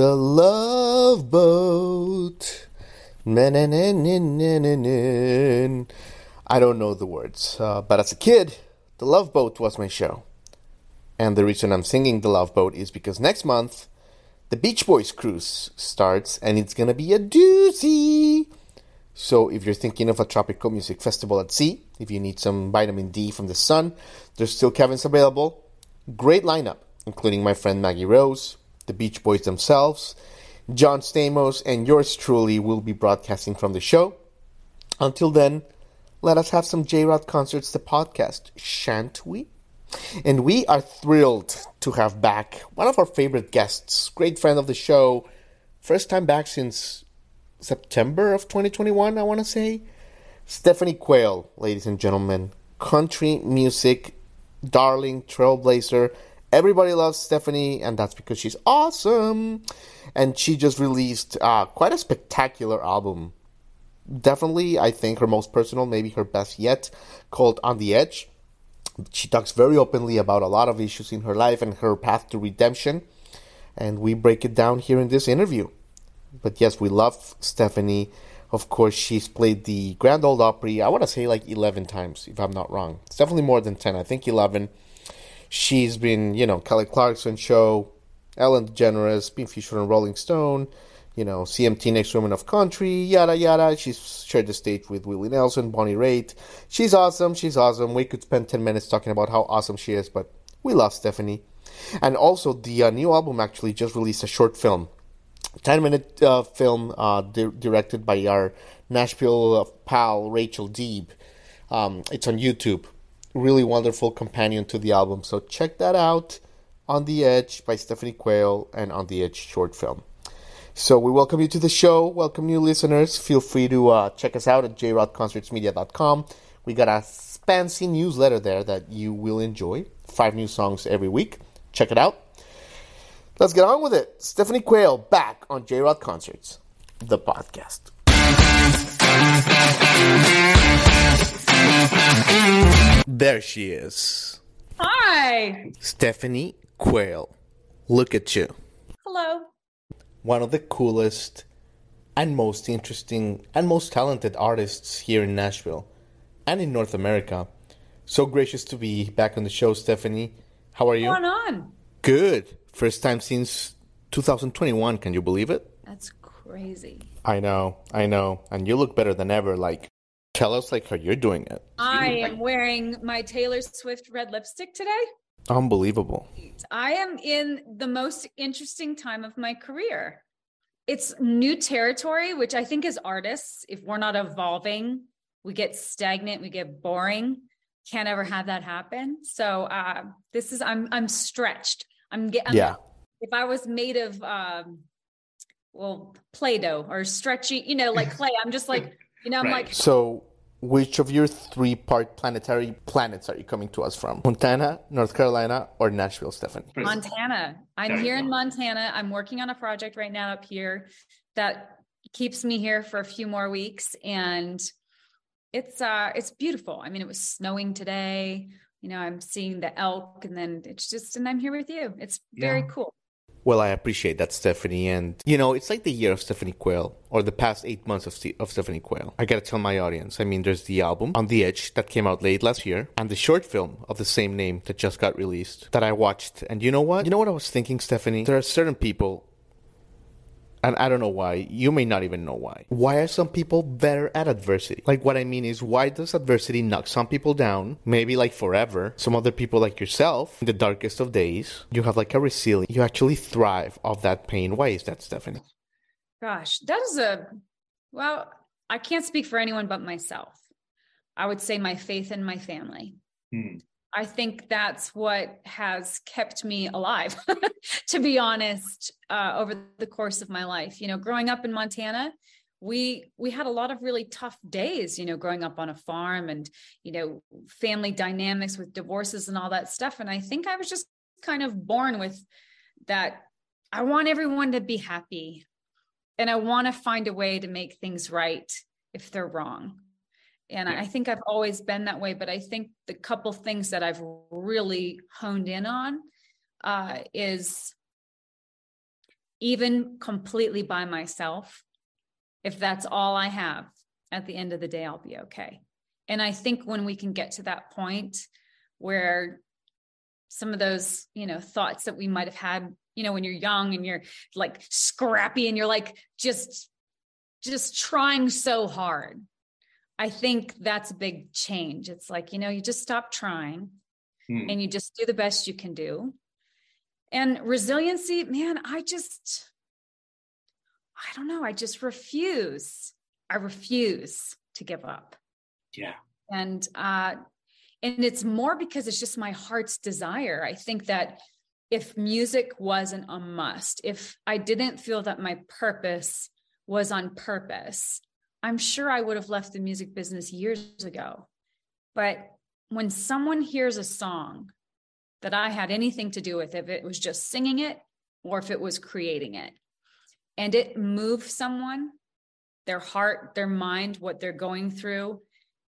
The Love Boat. I don't know the words, uh, but as a kid, The Love Boat was my show. And the reason I'm singing The Love Boat is because next month, the Beach Boys cruise starts and it's gonna be a doozy. So if you're thinking of a tropical music festival at sea, if you need some vitamin D from the sun, there's still cabins available. Great lineup, including my friend Maggie Rose, the Beach Boys themselves. John Stamos and yours truly will be broadcasting from the show. Until then, let us have some J Rod Concerts, the podcast, shan't we? And we are thrilled to have back one of our favorite guests, great friend of the show, first time back since September of 2021, I want to say. Stephanie Quayle, ladies and gentlemen, country music darling, trailblazer, Everybody loves Stephanie, and that's because she's awesome. And she just released uh, quite a spectacular album. Definitely, I think her most personal, maybe her best yet, called On the Edge. She talks very openly about a lot of issues in her life and her path to redemption. And we break it down here in this interview. But yes, we love Stephanie. Of course, she's played the Grand Ole Opry, I want to say like 11 times, if I'm not wrong. It's definitely more than 10. I think 11 She's been, you know, Kelly Clarkson show, Ellen DeGeneres, been featured on Rolling Stone, you know, CMT Next Woman of Country, yada yada. She's shared the stage with Willie Nelson, Bonnie Raitt. She's awesome. She's awesome. We could spend ten minutes talking about how awesome she is, but we love Stephanie. And also, the uh, new album actually just released a short film, ten minute uh, film uh, di- directed by our Nashville pal Rachel Deeb. Um, it's on YouTube really wonderful companion to the album. So check that out. On the Edge by Stephanie Quayle and On the Edge short film. So we welcome you to the show. Welcome new listeners. Feel free to uh, check us out at jrodconcertsmedia.com. We got a fancy newsletter there that you will enjoy. Five new songs every week. Check it out. Let's get on with it. Stephanie Quayle back on J Rod Concerts, the podcast. There she is. Hi. Stephanie Quayle. Look at you. Hello. One of the coolest and most interesting and most talented artists here in Nashville and in North America. So gracious to be back on the show, Stephanie. How are you? What's going on? Good. First time since 2021. Can you believe it? That's crazy. I know. I know. And you look better than ever. Like, Tell us like how you're doing it. I am wearing my Taylor Swift red lipstick today. Unbelievable. I am in the most interesting time of my career. It's new territory, which I think as artists, if we're not evolving, we get stagnant, we get boring. Can't ever have that happen. So uh, this is I'm I'm stretched. I'm getting yeah. If I was made of um, well Play-Doh or stretchy, you know, like clay, I'm just like you know, I'm right. like. So, which of your three part planetary planets are you coming to us from? Montana, North Carolina, or Nashville, Stephanie? Montana. I'm here in Montana. I'm working on a project right now up here that keeps me here for a few more weeks. And it's uh it's beautiful. I mean, it was snowing today. You know, I'm seeing the elk and then it's just and I'm here with you. It's very yeah. cool. Well, I appreciate that, Stephanie. And, you know, it's like the year of Stephanie Quayle, or the past eight months of, of Stephanie Quayle. I gotta tell my audience. I mean, there's the album, On the Edge, that came out late last year, and the short film of the same name that just got released that I watched. And you know what? You know what I was thinking, Stephanie? There are certain people and I don't know why. You may not even know why. Why are some people better at adversity? Like, what I mean is, why does adversity knock some people down, maybe like forever? Some other people, like yourself, in the darkest of days, you have like a resilience. You actually thrive off that pain. Why is that, Stephanie? Gosh, that is a, well, I can't speak for anyone but myself. I would say my faith in my family. Hmm. I think that's what has kept me alive, to be honest, uh, over the course of my life. You know, growing up in Montana, we we had a lot of really tough days you know growing up on a farm and you know family dynamics with divorces and all that stuff and i think i was just kind of born with that i want everyone to be happy and i want to find a way to make things right if they're wrong and yeah. I think I've always been that way, but I think the couple things that I've really honed in on uh, is even completely by myself, if that's all I have, at the end of the day, I'll be okay. And I think when we can get to that point where some of those, you know, thoughts that we might have had, you know, when you're young and you're like scrappy and you're like just just trying so hard I think that's a big change. It's like, you know, you just stop trying hmm. and you just do the best you can do. And resiliency, man, I just, I don't know. I just refuse. I refuse to give up. Yeah. And, uh, and it's more because it's just my heart's desire. I think that if music wasn't a must, if I didn't feel that my purpose was on purpose, I'm sure I would have left the music business years ago. But when someone hears a song that I had anything to do with, if it was just singing it or if it was creating it, and it moves someone, their heart, their mind, what they're going through,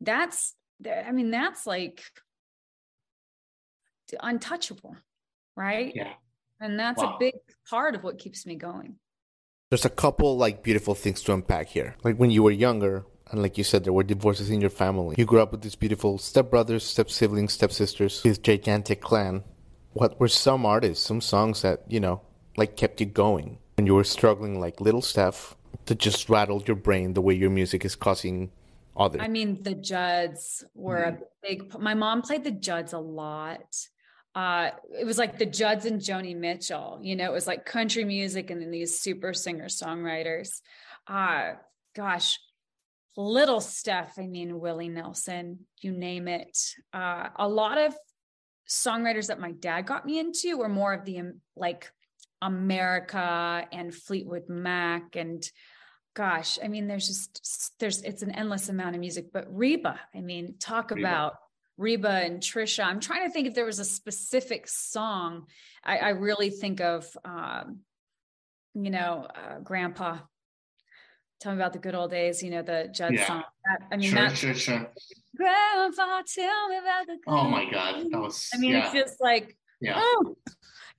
that's, I mean, that's like untouchable, right? Yeah. And that's wow. a big part of what keeps me going there's a couple like beautiful things to unpack here. Like when you were younger, and like you said, there were divorces in your family. You grew up with these beautiful stepbrothers, step siblings, stepsisters, this gigantic clan. What were some artists, some songs that, you know, like kept you going when you were struggling like little Steph to just rattle your brain the way your music is causing others? I mean, the Judds were mm. a big my mom played the Judds a lot uh it was like the Judds and Joni Mitchell, you know, it was like country music and then these super singer songwriters. Uh gosh, little stuff. I mean, Willie Nelson, you name it. Uh a lot of songwriters that my dad got me into were more of the um, like America and Fleetwood Mac and gosh, I mean, there's just there's it's an endless amount of music. But Reba, I mean, talk Reba. about Reba and Trisha. I'm trying to think if there was a specific song. I, I really think of, um, you know, uh, Grandpa. Tell me about the good old days. You know the Judd yeah. song. That, I mean, sure, that, sure, sure. Grandpa, tell me about the. oh my God, that was. I mean, yeah. it's just like. Yeah. Oh.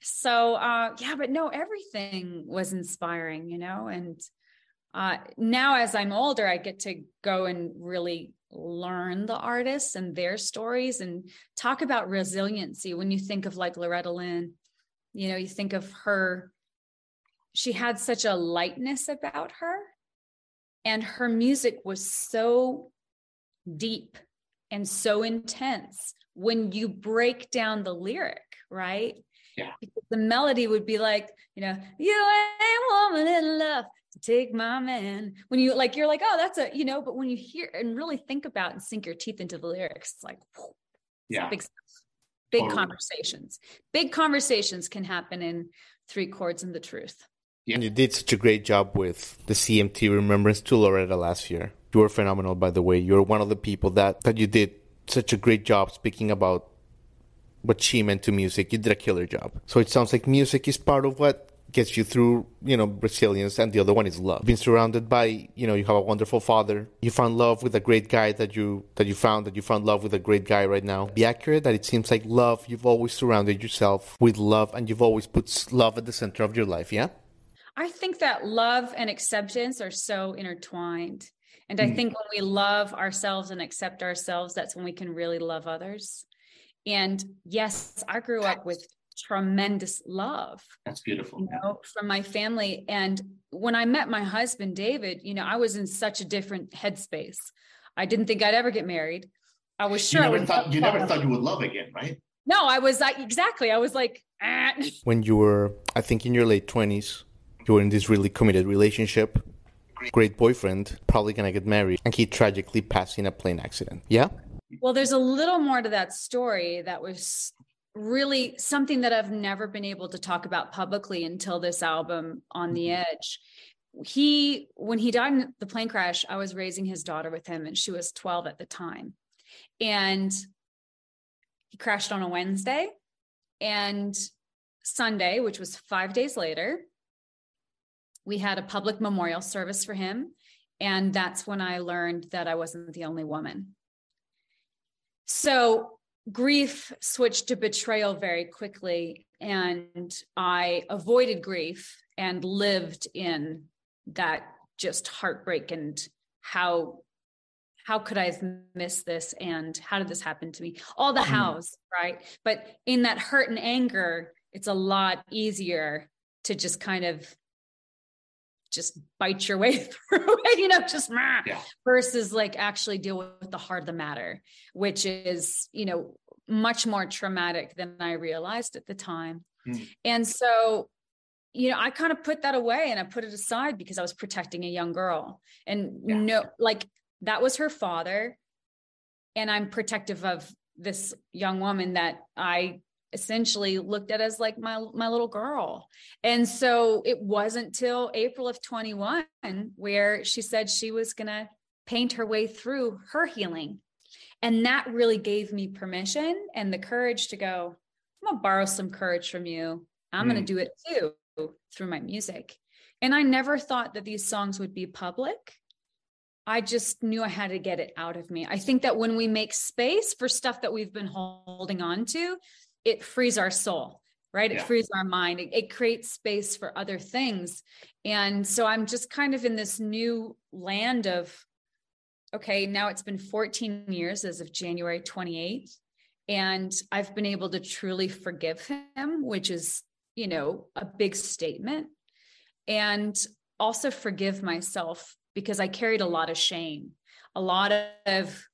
So uh, yeah, but no, everything was inspiring, you know, and uh, now as I'm older, I get to go and really learn the artists and their stories and talk about resiliency when you think of like loretta lynn. You know you think of her she had such a lightness about her and her music was so deep and so intense when you break down the lyric right? Yeah. Because the melody would be like you know you ain't woman in love take my man. When you like, you're like, oh, that's a, you know, but when you hear and really think about and sink your teeth into the lyrics, it's like, whew, yeah, big stuff. Big totally. conversations. Big conversations can happen in three chords and the truth. Yeah. And you did such a great job with the CMT Remembrance to Loretta last year. You were phenomenal, by the way. You're one of the people that, that you did such a great job speaking about what she meant to music. You did a killer job. So it sounds like music is part of what gets you through, you know, resilience, and the other one is love. Being surrounded by, you know, you have a wonderful father. You found love with a great guy that you that you found that you found love with a great guy right now. Be accurate that it seems like love. You've always surrounded yourself with love, and you've always put love at the center of your life. Yeah. I think that love and acceptance are so intertwined. And I mm. think when we love ourselves and accept ourselves, that's when we can really love others. And yes, I grew up with tremendous love. That's beautiful. You know, from my family. And when I met my husband, David, you know, I was in such a different headspace. I didn't think I'd ever get married. I was sure. You never thought you never thought you would love again, right? No, I was like exactly. I was like, ah. when you were, I think, in your late twenties, you were in this really committed relationship. Great boyfriend, probably gonna get married, and he tragically passed in a plane accident. Yeah. well there's a little more to that story that was really something that I've never been able to talk about publicly until this album on the mm-hmm. edge. He when he died in the plane crash i was raising his daughter with him and she was 12 at the time. And he crashed on a wednesday and sunday which was five days later we had a public memorial service for him and that's when i learned that i wasn't the only woman. So grief switched to betrayal very quickly and i avoided grief and lived in that just heartbreak and how how could I have missed this and how did this happen to me? All the mm. hows, right? But in that hurt and anger, it's a lot easier to just kind of just bite your way through it, you know, just yeah. versus like actually deal with the heart of the matter, which is, you know, much more traumatic than I realized at the time. Mm. And so you know, I kind of put that away and I put it aside because I was protecting a young girl. And yeah. no, like that was her father. And I'm protective of this young woman that I essentially looked at as like my my little girl. And so it wasn't till April of 21 where she said she was going to paint her way through her healing. And that really gave me permission and the courage to go, I'm going to borrow some courage from you. I'm mm. going to do it too through my music. And I never thought that these songs would be public. I just knew I had to get it out of me. I think that when we make space for stuff that we've been holding on to, it frees our soul, right? It yeah. frees our mind. It, it creates space for other things. And so I'm just kind of in this new land of, okay, now it's been 14 years as of January 28th. And I've been able to truly forgive him, which is you know, a big statement. And also forgive myself because I carried a lot of shame, a lot of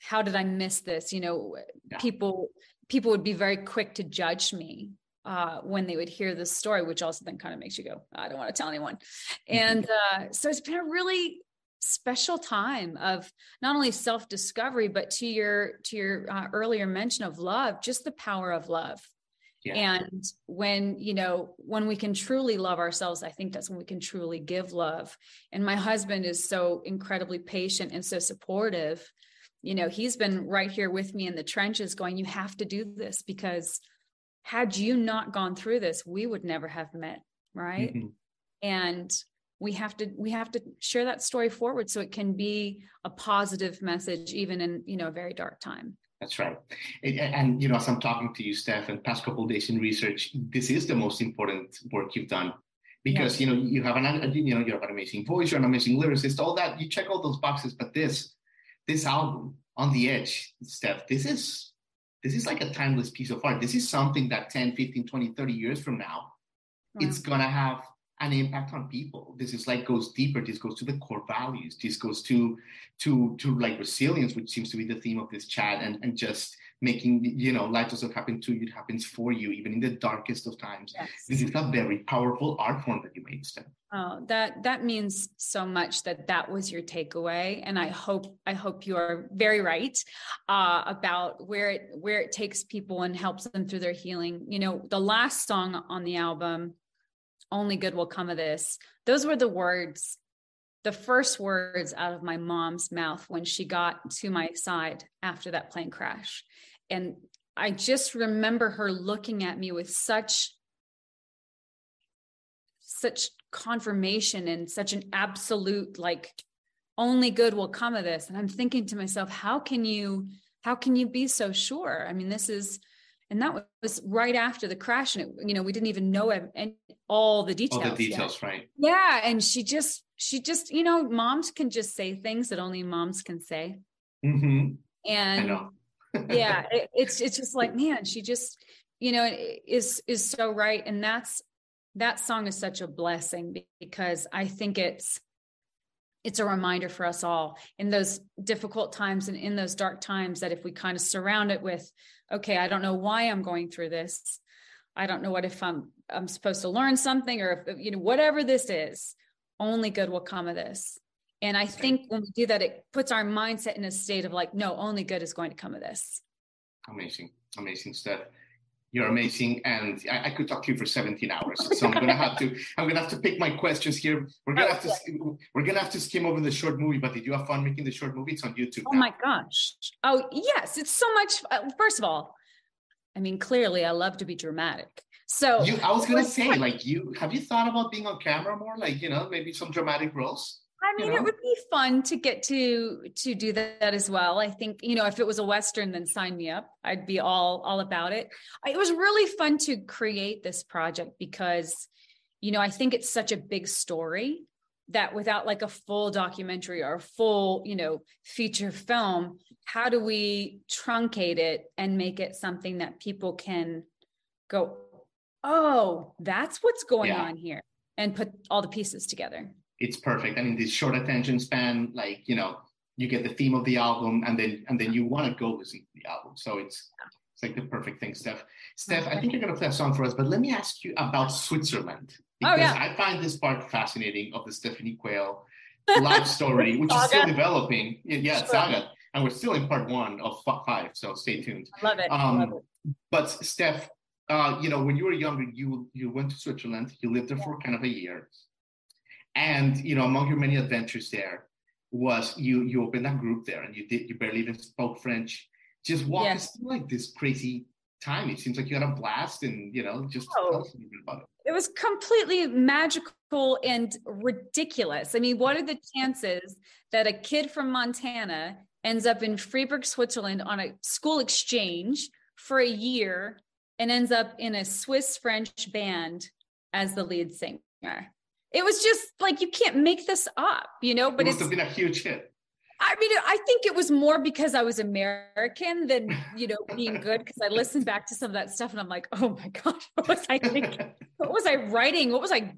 how did I miss this? You know, yeah. people people would be very quick to judge me uh, when they would hear this story, which also then kind of makes you go, I don't want to tell anyone. And uh, so it's been a really special time of not only self discovery, but to your to your uh, earlier mention of love, just the power of love. Yeah. And when, you know, when we can truly love ourselves, I think that's when we can truly give love. And my husband is so incredibly patient and so supportive. You know, he's been right here with me in the trenches going, you have to do this because had you not gone through this, we would never have met. Right. Mm-hmm. And we have to we have to share that story forward so it can be a positive message even in you know a very dark time that's right. And, and, you know, as I'm talking to you, Steph, and past couple days in research, this is the most important work you've done because yes. you know you have an you know you have an amazing voice, you're an amazing lyricist, all that. You check all those boxes, but this this album on the edge, Steph, this is this is like a timeless piece of art. This is something that 10, 15, 20, 30 years from now, it's gonna have an impact on people. This is like goes deeper. This goes to the core values. This goes to to to like resilience, which seems to be the theme of this chat, and and just making you know life doesn't happen to you; it happens for you, even in the darkest of times. Yes. This is a very powerful art form that you made, Steph. Oh, that that means so much that that was your takeaway, and I hope I hope you are very right uh, about where it where it takes people and helps them through their healing. You know, the last song on the album only good will come of this. Those were the words, the first words out of my mom's mouth when she got to my side after that plane crash. And I just remember her looking at me with such such confirmation and such an absolute like only good will come of this and i'm thinking to myself how can you how can you be so sure i mean this is and that was right after the crash and it, you know we didn't even know all the details all the details yet. right yeah and she just she just you know moms can just say things that only moms can say. Mm-hmm. and yeah it, it's it's just like man she just you know is is so right. And that's that song is such a blessing because i think it's it's a reminder for us all in those difficult times and in those dark times that if we kind of surround it with okay i don't know why i'm going through this. I don't know what if i'm i'm supposed to learn something or if you know whatever this is only good will come of this And I think when we do that, it puts our mindset in a state of like, no, only good is going to come of this. Amazing, amazing stuff. You're amazing, and I, I, could talk to you for 17 hours. So I'm gonna have to. I'm gonna have to pick my questions here. We're gonna have to. We're gonna have to skim over the short movie. But did you have fun making the short movie? It's on YouTube. Oh now. my gosh! Oh yes, it's so much. Uh, first of all, I mean, clearly, I love to be dramatic. So you, I was gonna say, like, you have you thought about being on camera more? Like, you know, maybe some dramatic roles. I mean, you know? it would be fun to get to to do that as well. I think you know, if it was a western, then sign me up. I'd be all all about it. It was really fun to create this project because, you know, I think it's such a big story that without like a full documentary or a full, you know, feature film, how do we truncate it and make it something that people can go, oh, that's what's going yeah. on here, and put all the pieces together it's perfect. I mean, this short attention span, like you know, you get the theme of the album, and then and then you want to go listen to the album. So it's it's like the perfect thing, Steph. Steph, I think you're gonna play a song for us, but let me ask you about Switzerland because oh, yeah. I find this part fascinating of the Stephanie Quayle life story, which is still developing. Yeah, sure. saga, and we're still in part one of five. So stay tuned. I love it. Um, love it. But Steph, uh, you know, when you were younger, you you went to Switzerland. You lived there for kind of a year. And you know, among your many adventures there was you you opened that group there and you did you barely even spoke French. Just walk yes. us through like this crazy time. It seems like you had a blast and you know, just oh, tell us a little bit about it. It was completely magical and ridiculous. I mean, what are the chances that a kid from Montana ends up in Freiburg, Switzerland on a school exchange for a year and ends up in a Swiss French band as the lead singer? it was just like you can't make this up, you know. But it must have been a huge hit. I mean, I think it was more because I was American than you know being good. Because I listened back to some of that stuff and I'm like, oh my gosh, what was I thinking? what was I writing? What was I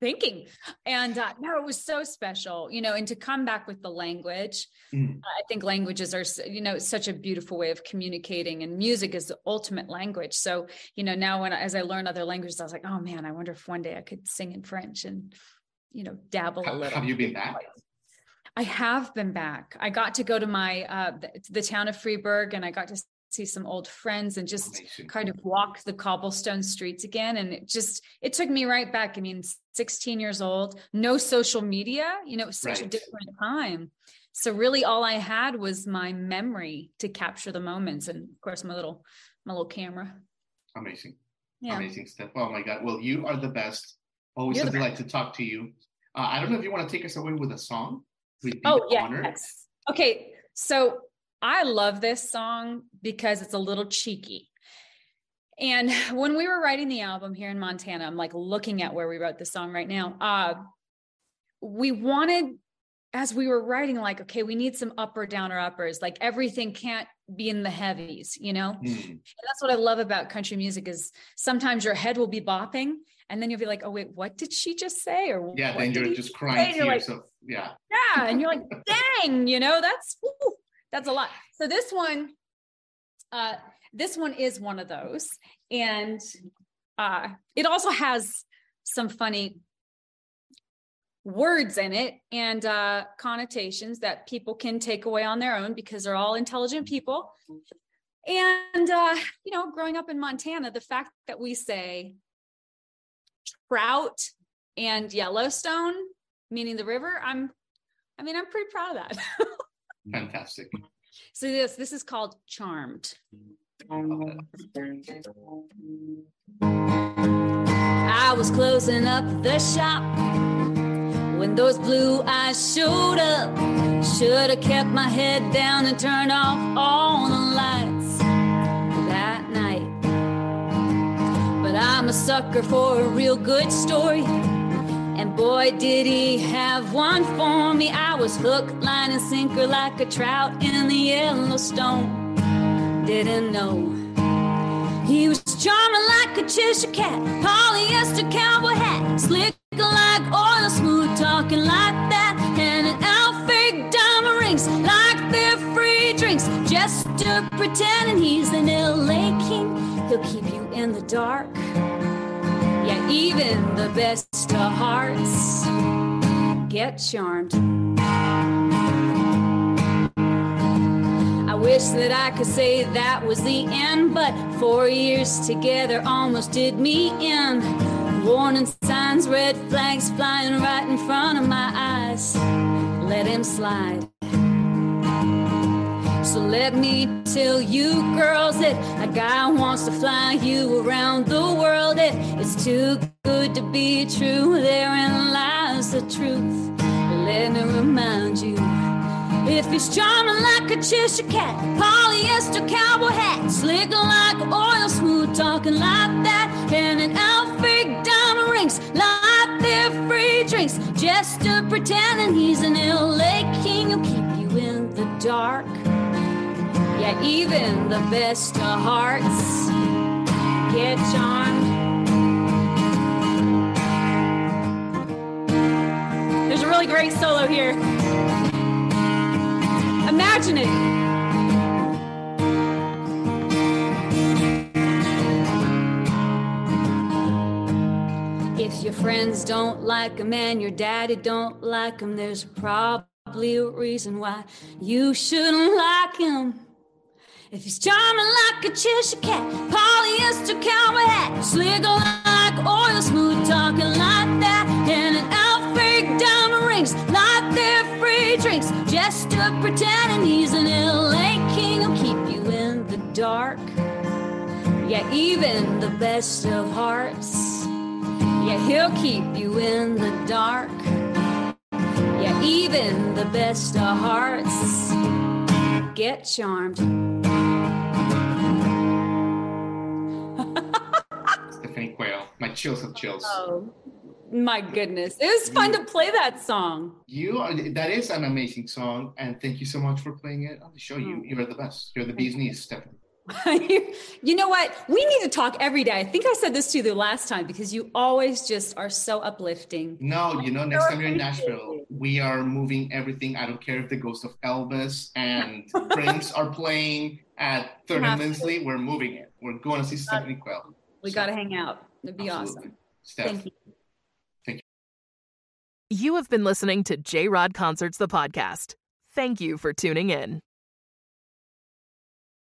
thinking? And uh, no, it was so special, you know. And to come back with the language, mm. I think languages are, you know, such a beautiful way of communicating, and music is the ultimate language. So, you know, now when as I learn other languages, I was like, oh man, I wonder if one day I could sing in French and, you know, dabble a little. Have you been back? I have been back. I got to go to my uh, the, the town of Freiburg, and I got to see some old friends and just Amazing. kind of walk the cobblestone streets again. And it just it took me right back. I mean 16 years old no social media you know it was such right. a different time. So really all i had was my memory to capture the moments and of course my little my little camera. Amazing. Yeah. amazing stuff. Oh my god. Well you are the best. Always You're a delight to talk to you. Uh, i don't know if you want to take us away with a song. Oh yeah yes. okay so I love this song because it's a little cheeky. And when we were writing the album here in Montana, I'm like looking at where we wrote the song right now. Uh, we wanted, as we were writing, like, okay, we need some upper downer uppers. Like everything can't be in the heavies, you know? Mm. And that's what I love about country music is sometimes your head will be bopping and then you'll be like, oh wait, what did she just say? Or yeah, then you're just crying to yourself. Like, yeah. Yeah. And you're like, dang, you know, that's woo, that's a lot. So this one, uh, this one is one of those, and uh, it also has some funny words in it and uh, connotations that people can take away on their own because they're all intelligent people. And uh, you know, growing up in Montana, the fact that we say trout and Yellowstone, meaning the river, I'm, I mean, I'm pretty proud of that. Fantastic. So this this is called Charmed. I was closing up the shop when those blue eyes showed up. Should have kept my head down and turned off all the lights that night. But I'm a sucker for a real good story. And boy, did he have one for me. I was hook, line, and sinker like a trout in the Yellowstone. Didn't know. He was charming like a Cheshire cat, polyester cowboy hat, slick like oil, smooth talking like that, and an fake diamond rings like they're free drinks, just to pretending he's an LA king. He'll keep you in the dark yeah, even the best of hearts get charmed. I wish that I could say that was the end, but four years together almost did me in. Warning signs, red flags flying right in front of my eyes. Let him slide. So let me tell you, girls, that a guy wants to fly you around the world. It, it's too good to be true. Therein lies the truth. Let me remind you. If he's charming like a Cheshire cat, polyester cowboy hat, slick like oil, smooth talking like that, and an outfit diamond rings like they're free drinks, just to pretending he's an LA king who'll keep you in the dark. Yeah, even the best of hearts get charmed. There's a really great solo here. Imagine it. If your friends don't like a man, your daddy don't like him, there's probably a reason why you shouldn't like him. If he's charming like a Cheshire cat, polyester cowboy hat, slick like oil, smooth talking like that, and an outfit diamond rings like they're free drinks, just to pretending he's an LA king who'll keep you in the dark. Yeah, even the best of hearts. Yeah, he'll keep you in the dark. Yeah, even the best of hearts get charmed. My chills of chills. Oh my goodness. It was fun to play that song. You are that is an amazing song, and thank you so much for playing it on the show. You oh. you're the best. You're the bee's knees, Stephanie. you know what? We need to talk every day. I think I said this to you the last time because you always just are so uplifting. No, you know, next time you're in Nashville, we are moving everything. I don't care if the ghost of Elvis and Prince are playing at Third and Lindsley. We're moving it. We're going to see Stephanie Quayle. We so, got to hang out. It'd be absolutely. awesome. Steph, Thank you. Thank you. You have been listening to J Rod Concerts, the podcast. Thank you for tuning in.